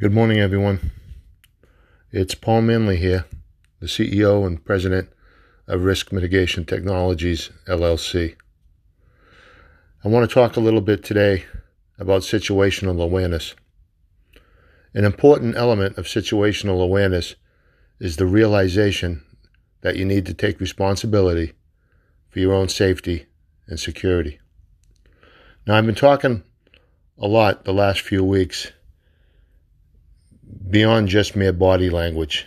Good morning, everyone. It's Paul Manley here, the CEO and President of Risk Mitigation Technologies, LLC. I want to talk a little bit today about situational awareness. An important element of situational awareness is the realization that you need to take responsibility for your own safety and security. Now, I've been talking a lot the last few weeks beyond just mere body language.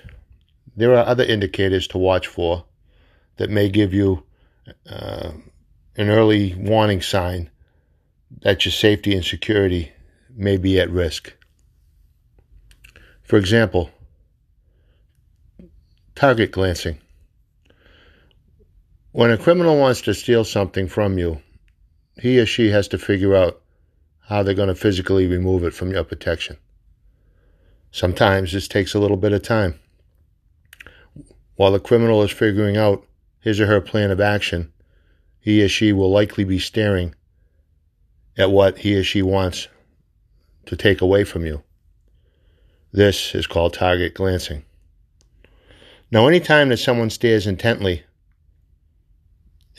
There are other indicators to watch for that may give you uh, an early warning sign that your safety and security may be at risk. For example, target glancing. When a criminal wants to steal something from you, he or she has to figure out how they're going to physically remove it from your protection. Sometimes this takes a little bit of time. While the criminal is figuring out his or her plan of action, he or she will likely be staring at what he or she wants to take away from you. This is called target glancing. Now, anytime that someone stares intently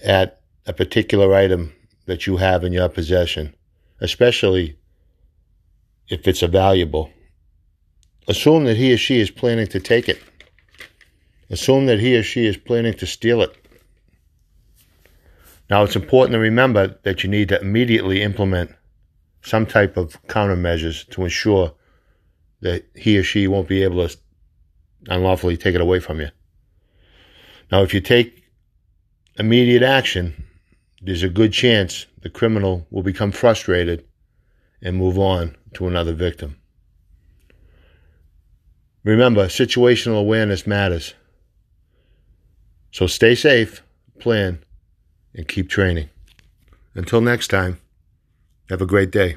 at a particular item that you have in your possession, especially if it's a valuable, Assume that he or she is planning to take it. Assume that he or she is planning to steal it. Now, it's important to remember that you need to immediately implement some type of countermeasures to ensure that he or she won't be able to unlawfully take it away from you. Now, if you take immediate action, there's a good chance the criminal will become frustrated and move on to another victim. Remember, situational awareness matters. So stay safe, plan, and keep training. Until next time, have a great day.